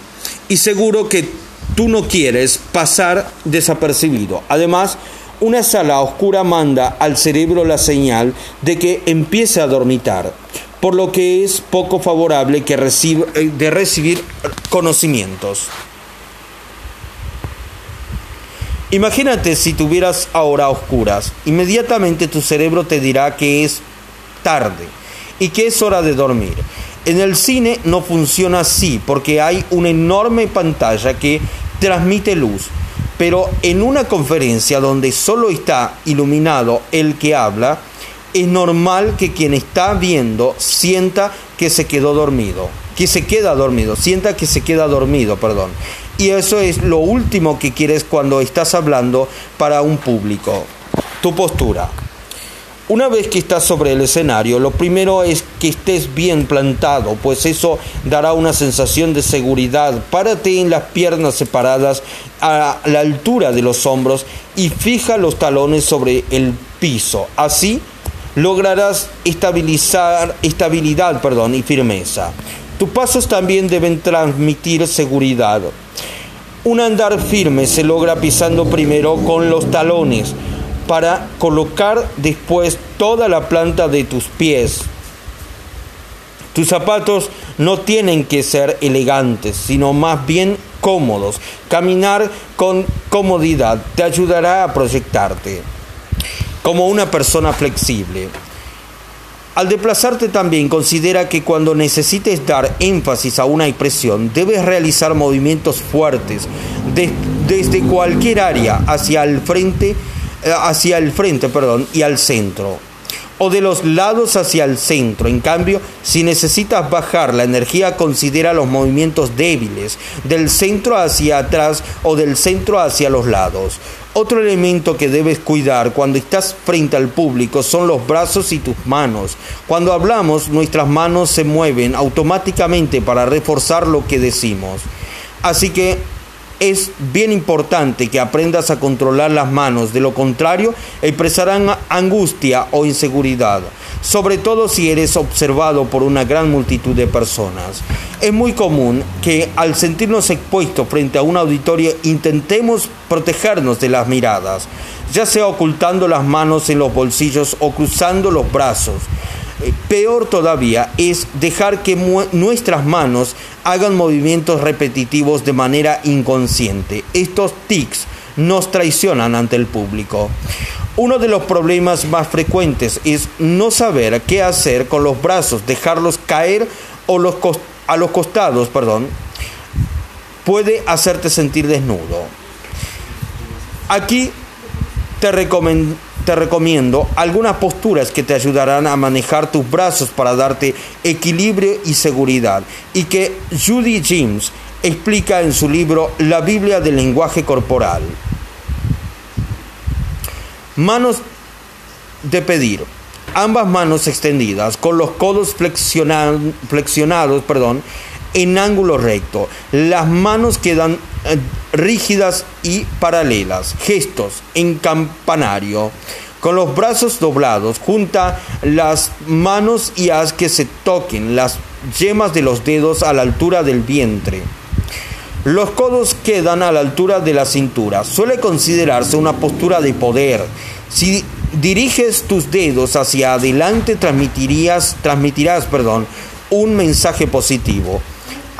Y seguro que tú no quieres pasar desapercibido. Además, una sala oscura manda al cerebro la señal de que empiece a dormitar, por lo que es poco favorable que eh, de recibir conocimientos. Imagínate si tuvieras ahora oscuras, inmediatamente tu cerebro te dirá que es tarde y que es hora de dormir. En el cine no funciona así porque hay una enorme pantalla que transmite luz, pero en una conferencia donde solo está iluminado el que habla, es normal que quien está viendo sienta que se quedó dormido, que se queda dormido, sienta que se queda dormido, perdón. Y eso es lo último que quieres cuando estás hablando para un público. Tu postura. Una vez que estás sobre el escenario, lo primero es que estés bien plantado, pues eso dará una sensación de seguridad. Párate en las piernas separadas a la altura de los hombros y fija los talones sobre el piso. Así lograrás estabilizar, estabilidad perdón, y firmeza. Tus pasos también deben transmitir seguridad. Un andar firme se logra pisando primero con los talones, para colocar después toda la planta de tus pies. Tus zapatos no tienen que ser elegantes, sino más bien cómodos. Caminar con comodidad te ayudará a proyectarte como una persona flexible. Al desplazarte también considera que cuando necesites dar énfasis a una expresión debes realizar movimientos fuertes desde cualquier área hacia el frente, hacia el frente perdón, y al centro o de los lados hacia el centro. En cambio, si necesitas bajar la energía, considera los movimientos débiles, del centro hacia atrás o del centro hacia los lados. Otro elemento que debes cuidar cuando estás frente al público son los brazos y tus manos. Cuando hablamos, nuestras manos se mueven automáticamente para reforzar lo que decimos. Así que es bien importante que aprendas a controlar las manos, de lo contrario expresarán angustia o inseguridad, sobre todo si eres observado por una gran multitud de personas. Es muy común que al sentirnos expuestos frente a un auditorio intentemos protegernos de las miradas, ya sea ocultando las manos en los bolsillos o cruzando los brazos. Eh, peor todavía es dejar que nuestras manos hagan movimientos repetitivos de manera inconsciente. Estos tics nos traicionan ante el público. Uno de los problemas más frecuentes es no saber qué hacer con los brazos, dejarlos caer o a los costados, perdón, puede hacerte sentir desnudo. Aquí te recomiendo te recomiendo algunas posturas que te ayudarán a manejar tus brazos para darte equilibrio y seguridad y que Judy James explica en su libro La Biblia del lenguaje corporal. Manos de pedir. Ambas manos extendidas, con los codos flexionados, perdón, en ángulo recto. Las manos quedan eh, rígidas y paralelas. Gestos en campanario. Con los brazos doblados, junta las manos y haz que se toquen las yemas de los dedos a la altura del vientre. Los codos quedan a la altura de la cintura. Suele considerarse una postura de poder. Si diriges tus dedos hacia adelante, transmitirías, transmitirás perdón, un mensaje positivo.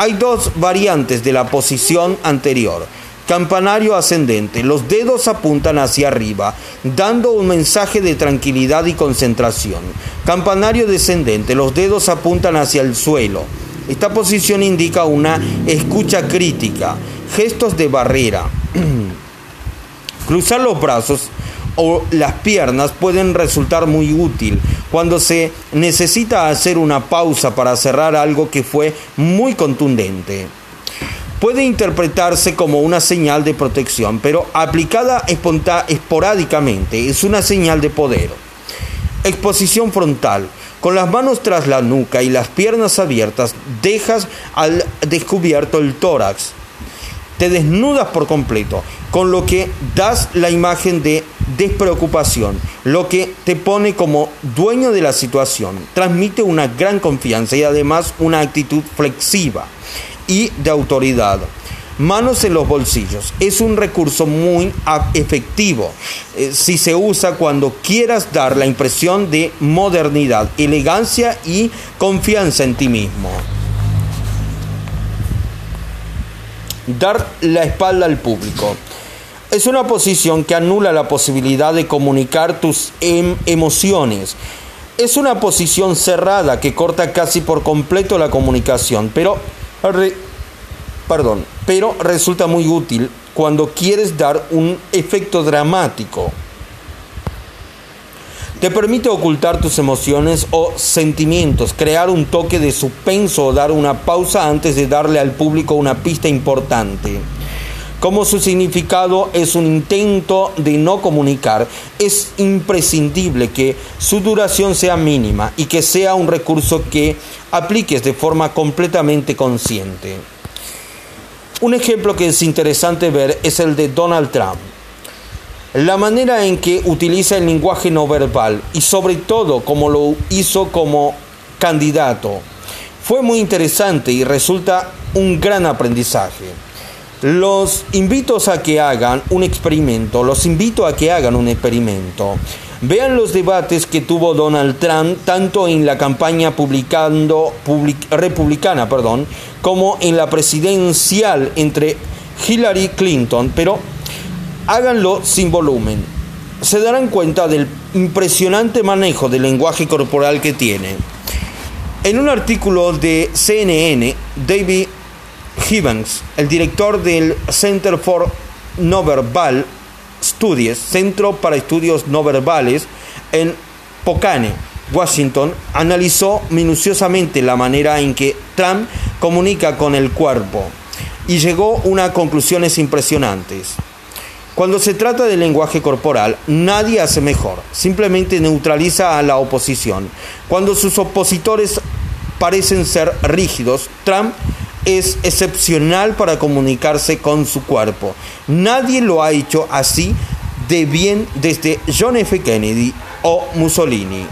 Hay dos variantes de la posición anterior. Campanario ascendente. Los dedos apuntan hacia arriba, dando un mensaje de tranquilidad y concentración. Campanario descendente. Los dedos apuntan hacia el suelo. Esta posición indica una escucha crítica, gestos de barrera. Cruzar los brazos o las piernas pueden resultar muy útil cuando se necesita hacer una pausa para cerrar algo que fue muy contundente. Puede interpretarse como una señal de protección, pero aplicada esporádicamente es una señal de poder. Exposición frontal. Con las manos tras la nuca y las piernas abiertas, dejas al descubierto el tórax. Te desnudas por completo, con lo que das la imagen de despreocupación, lo que te pone como dueño de la situación. Transmite una gran confianza y además una actitud flexiva y de autoridad. Manos en los bolsillos. Es un recurso muy efectivo eh, si se usa cuando quieras dar la impresión de modernidad, elegancia y confianza en ti mismo. Dar la espalda al público. Es una posición que anula la posibilidad de comunicar tus em, emociones. Es una posición cerrada que corta casi por completo la comunicación, pero, perdón, pero resulta muy útil cuando quieres dar un efecto dramático. Te permite ocultar tus emociones o sentimientos, crear un toque de suspenso o dar una pausa antes de darle al público una pista importante. Como su significado es un intento de no comunicar, es imprescindible que su duración sea mínima y que sea un recurso que apliques de forma completamente consciente. Un ejemplo que es interesante ver es el de Donald Trump. La manera en que utiliza el lenguaje no verbal y sobre todo como lo hizo como candidato fue muy interesante y resulta un gran aprendizaje. Los invito a que hagan un experimento, los invito a que hagan un experimento. Vean los debates que tuvo Donald Trump tanto en la campaña republicana perdón, como en la presidencial entre Hillary Clinton, pero háganlo sin volumen. Se darán cuenta del impresionante manejo del lenguaje corporal que tiene. En un artículo de CNN, David Gibbons, el director del Center for Nonverbal Studies, Centro para Estudios No Verbales, en Pokane, Washington, analizó minuciosamente la manera en que Trump comunica con el cuerpo y llegó a unas conclusiones impresionantes. Cuando se trata de lenguaje corporal, nadie hace mejor, simplemente neutraliza a la oposición. Cuando sus opositores parecen ser rígidos, Trump es excepcional para comunicarse con su cuerpo. Nadie lo ha hecho así de bien desde John F. Kennedy o Mussolini.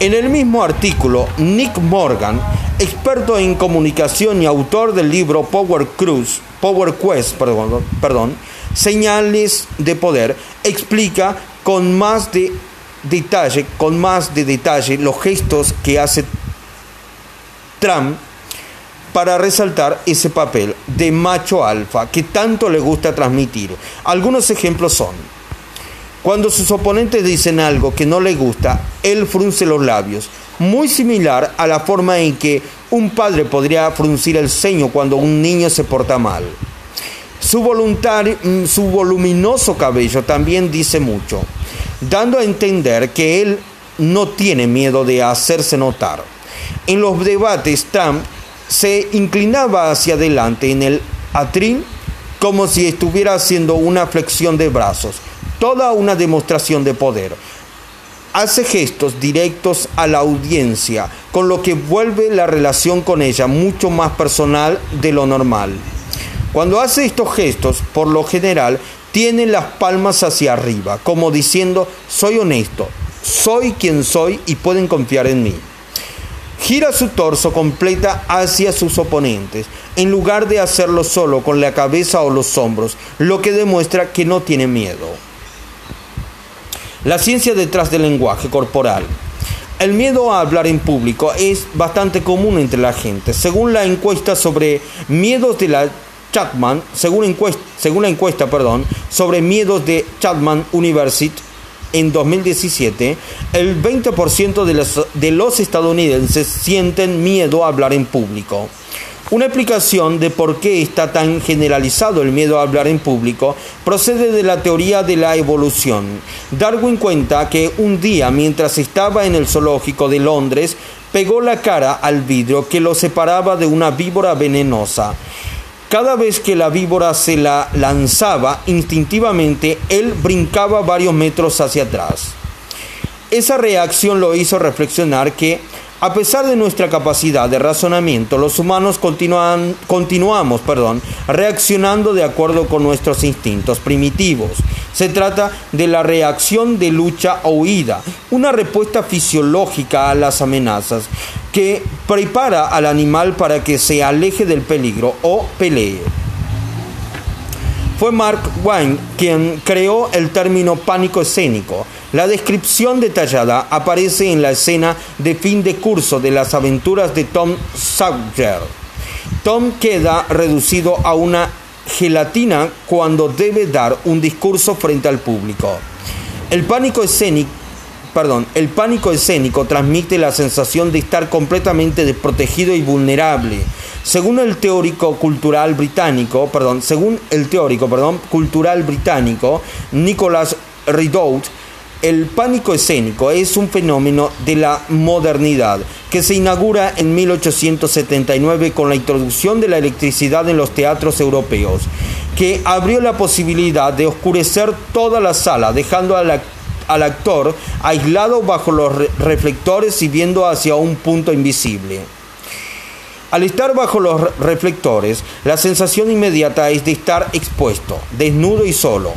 En el mismo artículo, Nick Morgan, experto en comunicación y autor del libro Power Cruise, Power Quest, perdón, perdón, Señales de Poder, explica con más de detalle, con más de detalle los gestos que hace Trump para resaltar ese papel de macho alfa que tanto le gusta transmitir. Algunos ejemplos son, cuando sus oponentes dicen algo que no le gusta, él frunce los labios, muy similar a la forma en que un padre podría fruncir el ceño cuando un niño se porta mal. Su, mm, su voluminoso cabello también dice mucho, dando a entender que él no tiene miedo de hacerse notar. En los debates, Trump se inclinaba hacia adelante en el atril como si estuviera haciendo una flexión de brazos, toda una demostración de poder. Hace gestos directos a la audiencia, con lo que vuelve la relación con ella mucho más personal de lo normal. Cuando hace estos gestos, por lo general, tiene las palmas hacia arriba, como diciendo, soy honesto, soy quien soy y pueden confiar en mí gira su torso completa hacia sus oponentes, en lugar de hacerlo solo con la cabeza o los hombros, lo que demuestra que no tiene miedo. La ciencia detrás del lenguaje corporal. El miedo a hablar en público es bastante común entre la gente. Según la encuesta sobre miedos de la Chapman, según, encuesta, según la encuesta perdón, sobre miedos de Chapman University, en 2017, el 20% de los, de los estadounidenses sienten miedo a hablar en público. Una explicación de por qué está tan generalizado el miedo a hablar en público procede de la teoría de la evolución. Darwin cuenta que un día mientras estaba en el zoológico de Londres, pegó la cara al vidrio que lo separaba de una víbora venenosa. Cada vez que la víbora se la lanzaba, instintivamente él brincaba varios metros hacia atrás. Esa reacción lo hizo reflexionar que a pesar de nuestra capacidad de razonamiento, los humanos continuamos perdón, reaccionando de acuerdo con nuestros instintos primitivos. Se trata de la reacción de lucha o huida, una respuesta fisiológica a las amenazas que prepara al animal para que se aleje del peligro o pelee. Fue Mark Wayne quien creó el término pánico escénico. La descripción detallada aparece en la escena de fin de curso de las aventuras de Tom Sawyer. Tom queda reducido a una gelatina cuando debe dar un discurso frente al público. El pánico escénico el pánico escénico transmite la sensación de estar completamente desprotegido y vulnerable según el teórico cultural británico, según el teórico, cultural británico Nicholas Ridout, el pánico escénico es un fenómeno de la modernidad que se inaugura en 1879 con la introducción de la electricidad en los teatros europeos, que abrió la posibilidad de oscurecer toda la sala, dejando al actor aislado bajo los reflectores y viendo hacia un punto invisible. Al estar bajo los reflectores, la sensación inmediata es de estar expuesto, desnudo y solo.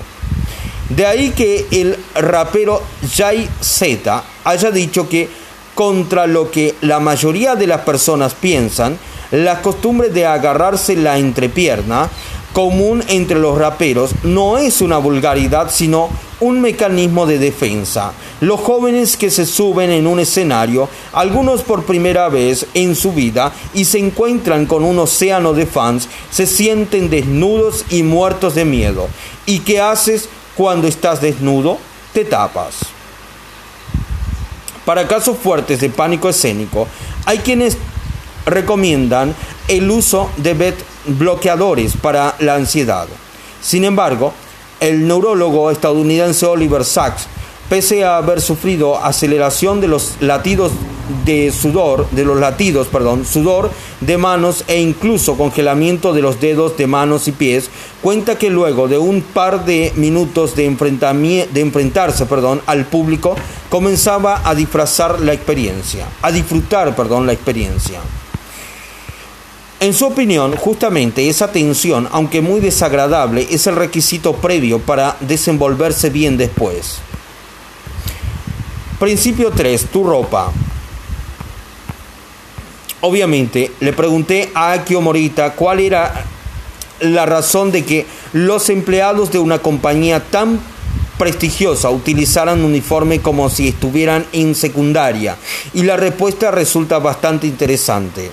De ahí que el rapero Jay Z haya dicho que contra lo que la mayoría de las personas piensan, la costumbre de agarrarse la entrepierna común entre los raperos no es una vulgaridad, sino un mecanismo de defensa. Los jóvenes que se suben en un escenario, algunos por primera vez en su vida, y se encuentran con un océano de fans, se sienten desnudos y muertos de miedo. ¿Y qué haces cuando estás desnudo? Te tapas. Para casos fuertes de pánico escénico, hay quienes recomiendan el uso de bloqueadores para la ansiedad. Sin embargo, el neurólogo estadounidense Oliver Sacks, pese a haber sufrido aceleración de los latidos de sudor, de los latidos, perdón, sudor de manos e incluso congelamiento de los dedos de manos y pies, cuenta que luego de un par de minutos de, de enfrentarse, perdón, al público, comenzaba a disfrazar la experiencia, a disfrutar, perdón, la experiencia. En su opinión, justamente esa tensión, aunque muy desagradable, es el requisito previo para desenvolverse bien después. Principio 3. Tu ropa. Obviamente, le pregunté a Akio Morita cuál era la razón de que los empleados de una compañía tan prestigiosa utilizaran uniforme como si estuvieran en secundaria y la respuesta resulta bastante interesante.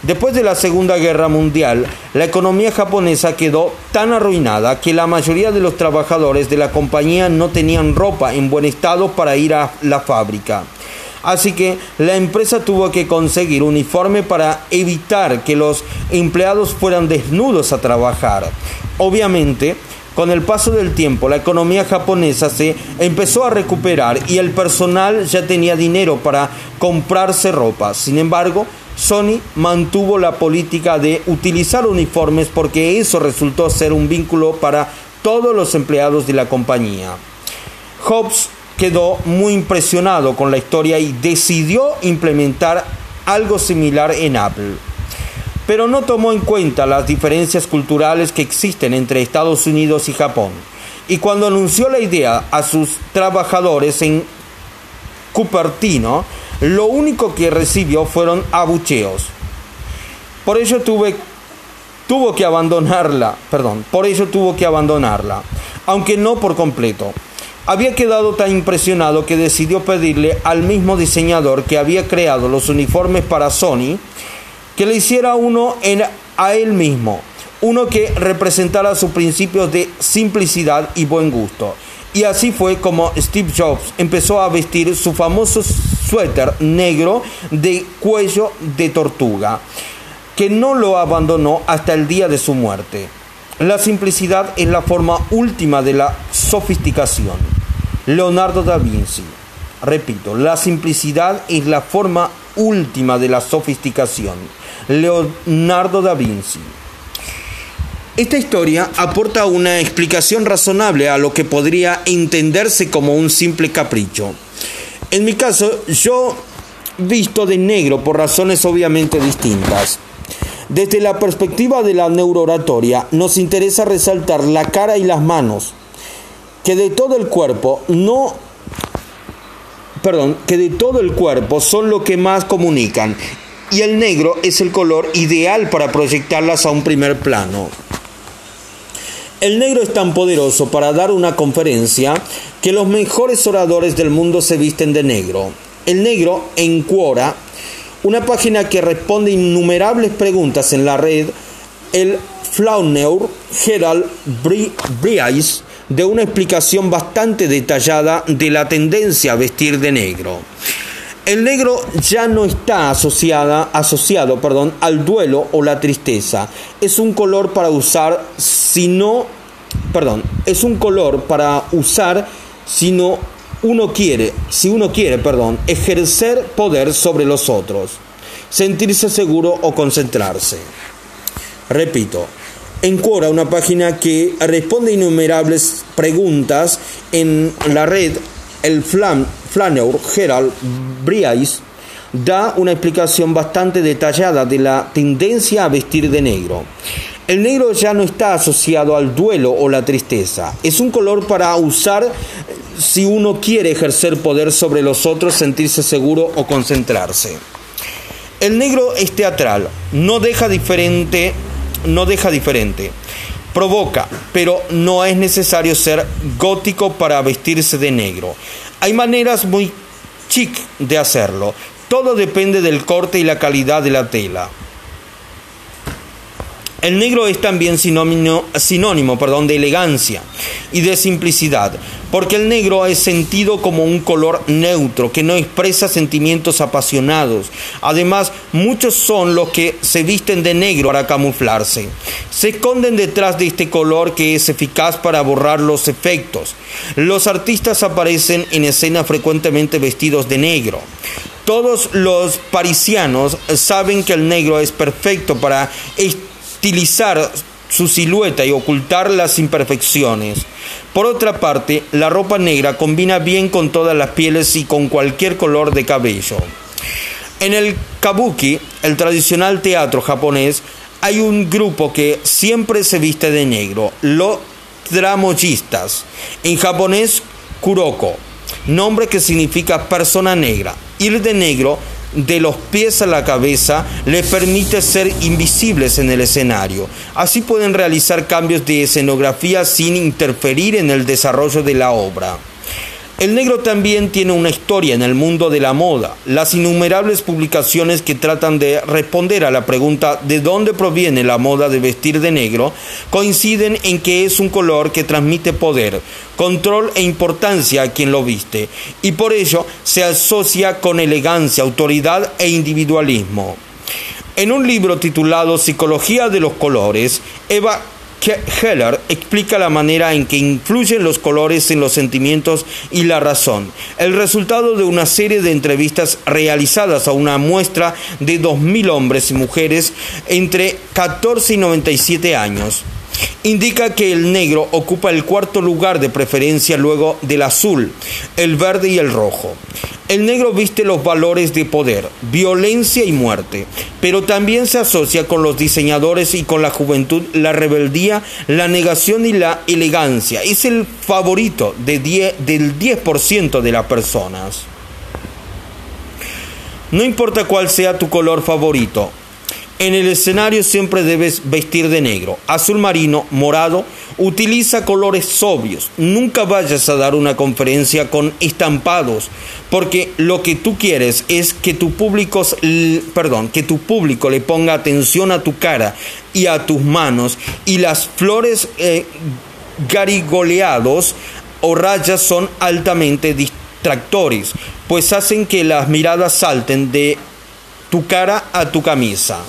Después de la Segunda Guerra Mundial, la economía japonesa quedó tan arruinada que la mayoría de los trabajadores de la compañía no tenían ropa en buen estado para ir a la fábrica. Así que la empresa tuvo que conseguir uniforme para evitar que los empleados fueran desnudos a trabajar. Obviamente, con el paso del tiempo, la economía japonesa se empezó a recuperar y el personal ya tenía dinero para comprarse ropa. Sin embargo, Sony mantuvo la política de utilizar uniformes porque eso resultó ser un vínculo para todos los empleados de la compañía. Hobbs quedó muy impresionado con la historia y decidió implementar algo similar en Apple. Pero no tomó en cuenta las diferencias culturales que existen entre Estados Unidos y Japón. Y cuando anunció la idea a sus trabajadores en Cupertino, lo único que recibió fueron abucheos. Por ello tuve, tuvo que abandonarla, perdón, por tuvo que abandonarla, aunque no por completo. Había quedado tan impresionado que decidió pedirle al mismo diseñador que había creado los uniformes para Sony que le hiciera uno en, a él mismo, uno que representara sus principios de simplicidad y buen gusto. Y así fue como Steve Jobs empezó a vestir su famoso suéter negro de cuello de tortuga, que no lo abandonó hasta el día de su muerte. La simplicidad es la forma última de la sofisticación. Leonardo da Vinci. Repito, la simplicidad es la forma última de la sofisticación. Leonardo da Vinci. Esta historia aporta una explicación razonable a lo que podría entenderse como un simple capricho. En mi caso, yo visto de negro por razones obviamente distintas. Desde la perspectiva de la neurooratoria, nos interesa resaltar la cara y las manos, que de todo el cuerpo no perdón, que de todo el cuerpo son lo que más comunican y el negro es el color ideal para proyectarlas a un primer plano. El negro es tan poderoso para dar una conferencia que los mejores oradores del mundo se visten de negro. El negro en Quora, una página que responde innumerables preguntas en la red, el Flauneur Gerald Brice de una explicación bastante detallada de la tendencia a vestir de negro. El negro ya no está asociada, asociado perdón, al duelo o la tristeza. Es un color para usar si no perdón, es un color para usar si no uno quiere, si uno quiere, perdón, ejercer poder sobre los otros, sentirse seguro o concentrarse. Repito, en Quora, una página que responde innumerables preguntas en la red, el Flan, Flaneur Gerald Briais da una explicación bastante detallada de la tendencia a vestir de negro. El negro ya no está asociado al duelo o la tristeza. Es un color para usar si uno quiere ejercer poder sobre los otros, sentirse seguro o concentrarse. El negro es teatral, no deja diferente no deja diferente. Provoca, pero no es necesario ser gótico para vestirse de negro. Hay maneras muy chic de hacerlo. Todo depende del corte y la calidad de la tela. El negro es también sinónimo, sinónimo perdón, de elegancia y de simplicidad, porque el negro es sentido como un color neutro que no expresa sentimientos apasionados. Además, muchos son los que se visten de negro para camuflarse. Se esconden detrás de este color que es eficaz para borrar los efectos. Los artistas aparecen en escena frecuentemente vestidos de negro. Todos los parisianos saben que el negro es perfecto para estilizar su silueta y ocultar las imperfecciones. Por otra parte, la ropa negra combina bien con todas las pieles y con cualquier color de cabello. En el kabuki, el tradicional teatro japonés, hay un grupo que siempre se viste de negro, los tramoyistas. En japonés, kuroko, nombre que significa persona negra. Ir de negro de los pies a la cabeza les permite ser invisibles en el escenario. Así pueden realizar cambios de escenografía sin interferir en el desarrollo de la obra. El negro también tiene una historia en el mundo de la moda. Las innumerables publicaciones que tratan de responder a la pregunta de dónde proviene la moda de vestir de negro coinciden en que es un color que transmite poder, control e importancia a quien lo viste, y por ello se asocia con elegancia, autoridad e individualismo. En un libro titulado Psicología de los Colores, Eva Heller explica la manera en que influyen los colores en los sentimientos y la razón. El resultado de una serie de entrevistas realizadas a una muestra de 2.000 hombres y mujeres entre 14 y 97 años indica que el negro ocupa el cuarto lugar de preferencia luego del azul, el verde y el rojo. El negro viste los valores de poder, violencia y muerte, pero también se asocia con los diseñadores y con la juventud, la rebeldía, la negación y la elegancia. Es el favorito de del 10% de las personas. No importa cuál sea tu color favorito, en el escenario siempre debes vestir de negro, azul marino, morado. Utiliza colores obvios. Nunca vayas a dar una conferencia con estampados, porque lo que tú quieres es que tu público, perdón, que tu público le ponga atención a tu cara y a tus manos y las flores eh, garigoleados o rayas son altamente distractores, pues hacen que las miradas salten de tu cara a tu camisa.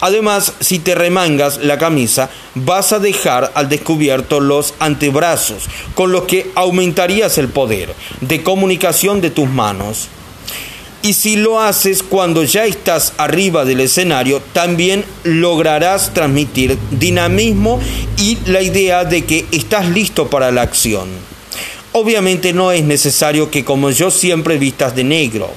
Además, si te remangas la camisa, vas a dejar al descubierto los antebrazos, con los que aumentarías el poder de comunicación de tus manos. Y si lo haces cuando ya estás arriba del escenario, también lograrás transmitir dinamismo y la idea de que estás listo para la acción. Obviamente no es necesario que como yo siempre vistas de negro.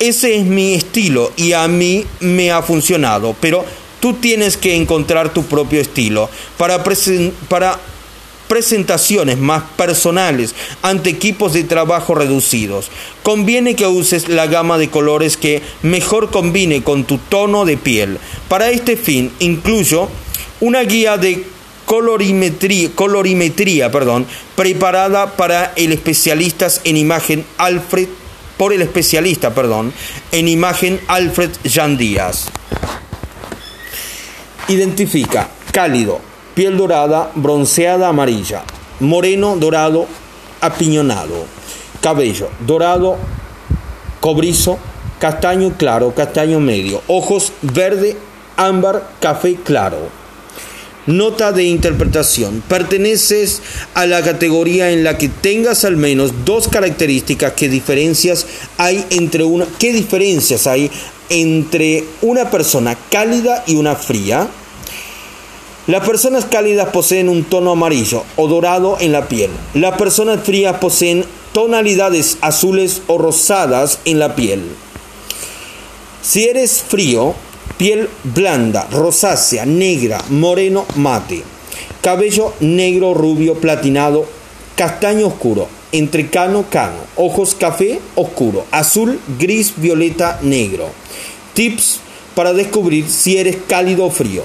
Ese es mi estilo y a mí me ha funcionado, pero tú tienes que encontrar tu propio estilo para, presentaciones más personales ante equipos de trabajo reducidos. Conviene que uses la gama de colores que mejor combine con tu tono de piel. Para este fin incluyo una guía de colorimetría, colorimetría perdón, preparada para el especialista en imagen Alfred por el especialista, perdón, en imagen Alfred Jan Díaz. Identifica cálido, piel dorada, bronceada amarilla, moreno, dorado, apiñonado, cabello dorado, cobrizo, castaño claro, castaño medio, ojos verde, ámbar, café claro. Nota de interpretación. Perteneces a la categoría en la que tengas al menos dos características que diferencias hay entre una ¿qué diferencias hay entre una persona cálida y una fría? Las personas cálidas poseen un tono amarillo o dorado en la piel. Las personas frías poseen tonalidades azules o rosadas en la piel. Si eres frío, Piel blanda, rosácea, negra, moreno, mate. Cabello negro, rubio, platinado, castaño oscuro, entre cano, cano. Ojos café, oscuro, azul, gris, violeta, negro. Tips para descubrir si eres cálido o frío.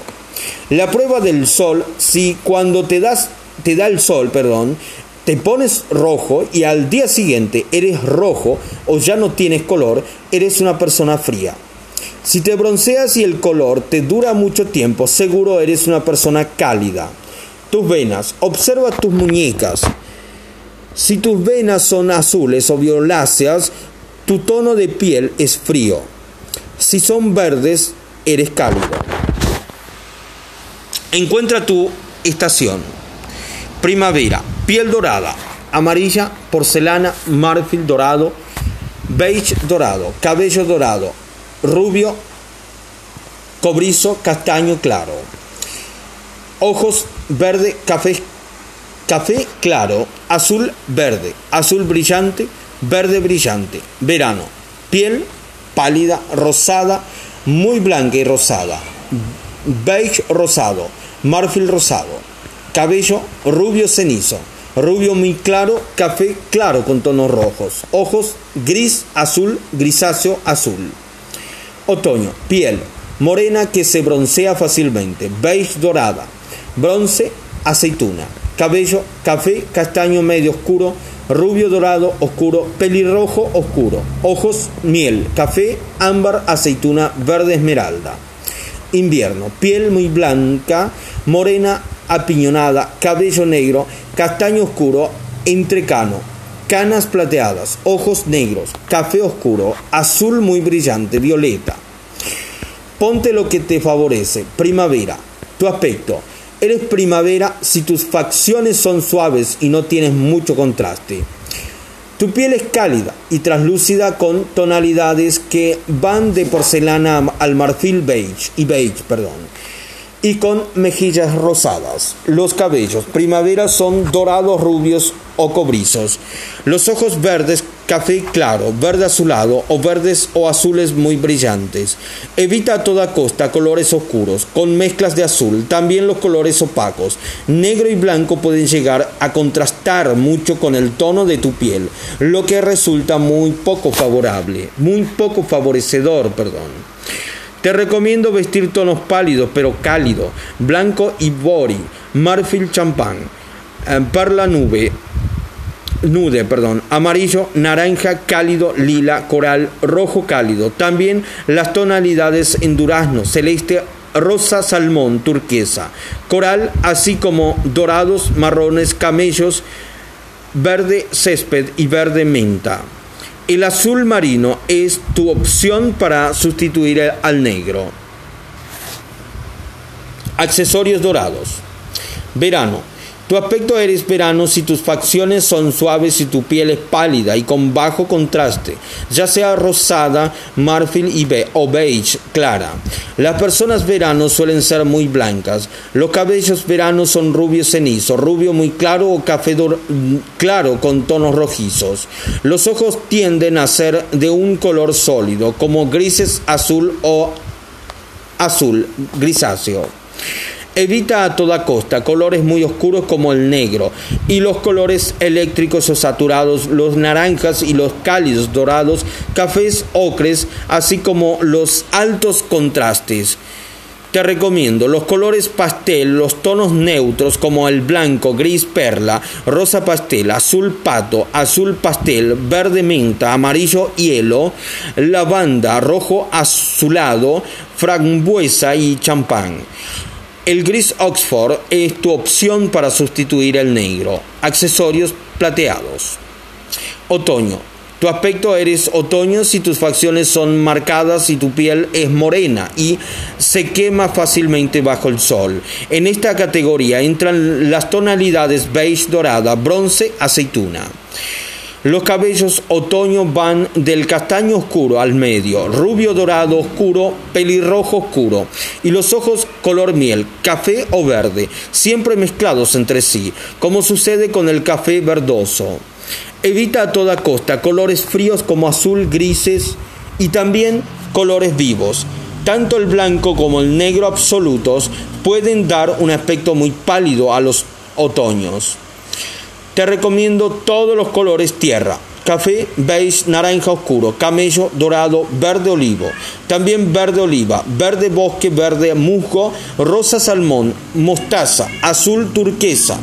La prueba del sol, si cuando te, das, te da el sol, perdón, te pones rojo y al día siguiente eres rojo o ya no tienes color, eres una persona fría. Si te bronceas y el color te dura mucho tiempo, seguro eres una persona cálida. Tus venas, observa tus muñecas. Si tus venas son azules o violáceas, tu tono de piel es frío. Si son verdes, eres cálido. Encuentra tu estación. Primavera, piel dorada, amarilla, porcelana, marfil dorado, beige dorado, cabello dorado, rubio, cobrizo, castaño claro. Ojos verde, café, café claro, azul verde, azul brillante, verde brillante. Verano, piel pálida, rosada, muy blanca y rosada. Beige rosado, marfil rosado. Cabello rubio cenizo, rubio muy claro, café claro con tonos rojos. Ojos gris, azul, grisáceo, azul. Otoño, piel morena que se broncea fácilmente, beige dorada, bronce, aceituna, cabello café, castaño medio oscuro, rubio dorado oscuro, pelirrojo oscuro, ojos miel, café, ámbar, aceituna, verde esmeralda. Invierno, piel muy blanca, morena, apiñonada, cabello negro, castaño oscuro, entrecano, canas plateadas, ojos negros, café oscuro, azul muy brillante, violeta. Ponte lo que te favorece. Primavera. Tu aspecto. Eres primavera si tus facciones son suaves y no tienes mucho contraste. Tu piel es cálida y translúcida con tonalidades que van de porcelana al marfil beige y beige, perdón y con mejillas rosadas. Los cabellos primavera son dorados, rubios o cobrizos. Los ojos verdes, café claro, verde azulado o verdes o azules muy brillantes. Evita a toda costa colores oscuros, con mezclas de azul, también los colores opacos. Negro y blanco pueden llegar a contrastar mucho con el tono de tu piel, lo que resulta muy poco favorable, muy poco favorecedor, perdón. Te recomiendo vestir tonos pálidos pero cálidos, blanco y bori, marfil champán, eh, perla nube, nude, perdón, amarillo, naranja cálido, lila, coral, rojo cálido. También las tonalidades en durazno, celeste, rosa, salmón, turquesa, coral, así como dorados, marrones, camellos, verde césped y verde menta. El azul marino es tu opción para sustituir al negro. Accesorios dorados. Verano. Tu aspecto eres verano si tus facciones son suaves y tu piel es pálida y con bajo contraste, ya sea rosada, marfil y o beige clara. Las personas verano suelen ser muy blancas. Los cabellos veranos son rubio cenizo, rubio muy claro o café claro con tonos rojizos. Los ojos tienden a ser de un color sólido, como grises azul o azul grisáceo. Evita a toda costa colores muy oscuros como el negro y los colores eléctricos o saturados, los naranjas y los cálidos dorados, cafés ocres, así como los altos contrastes. Te recomiendo los colores pastel, los tonos neutros como el blanco, gris perla, rosa pastel, azul pato, azul pastel, verde menta, amarillo hielo, lavanda, rojo azulado, frambuesa y champán. El gris Oxford es tu opción para sustituir el negro. Accesorios plateados. Otoño. Tu aspecto eres otoño si tus facciones son marcadas y tu piel es morena y se quema fácilmente bajo el sol. En esta categoría entran las tonalidades beige dorada, bronce, aceituna. Los cabellos otoño van del castaño oscuro al medio, rubio dorado oscuro, pelirrojo oscuro, y los ojos color miel, café o verde, siempre mezclados entre sí, como sucede con el café verdoso. Evita a toda costa colores fríos como azul, grises y también colores vivos. Tanto el blanco como el negro absolutos pueden dar un aspecto muy pálido a los otoños. Te recomiendo todos los colores tierra. Café, beige, naranja oscuro, camello, dorado, verde olivo, también verde oliva, verde bosque, verde musgo, rosa salmón, mostaza, azul turquesa,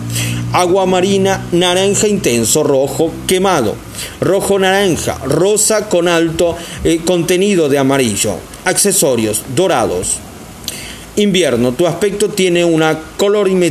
agua marina, naranja intenso, rojo quemado, rojo naranja, rosa con alto eh, contenido de amarillo, accesorios dorados. Invierno, tu aspecto tiene una colorimetría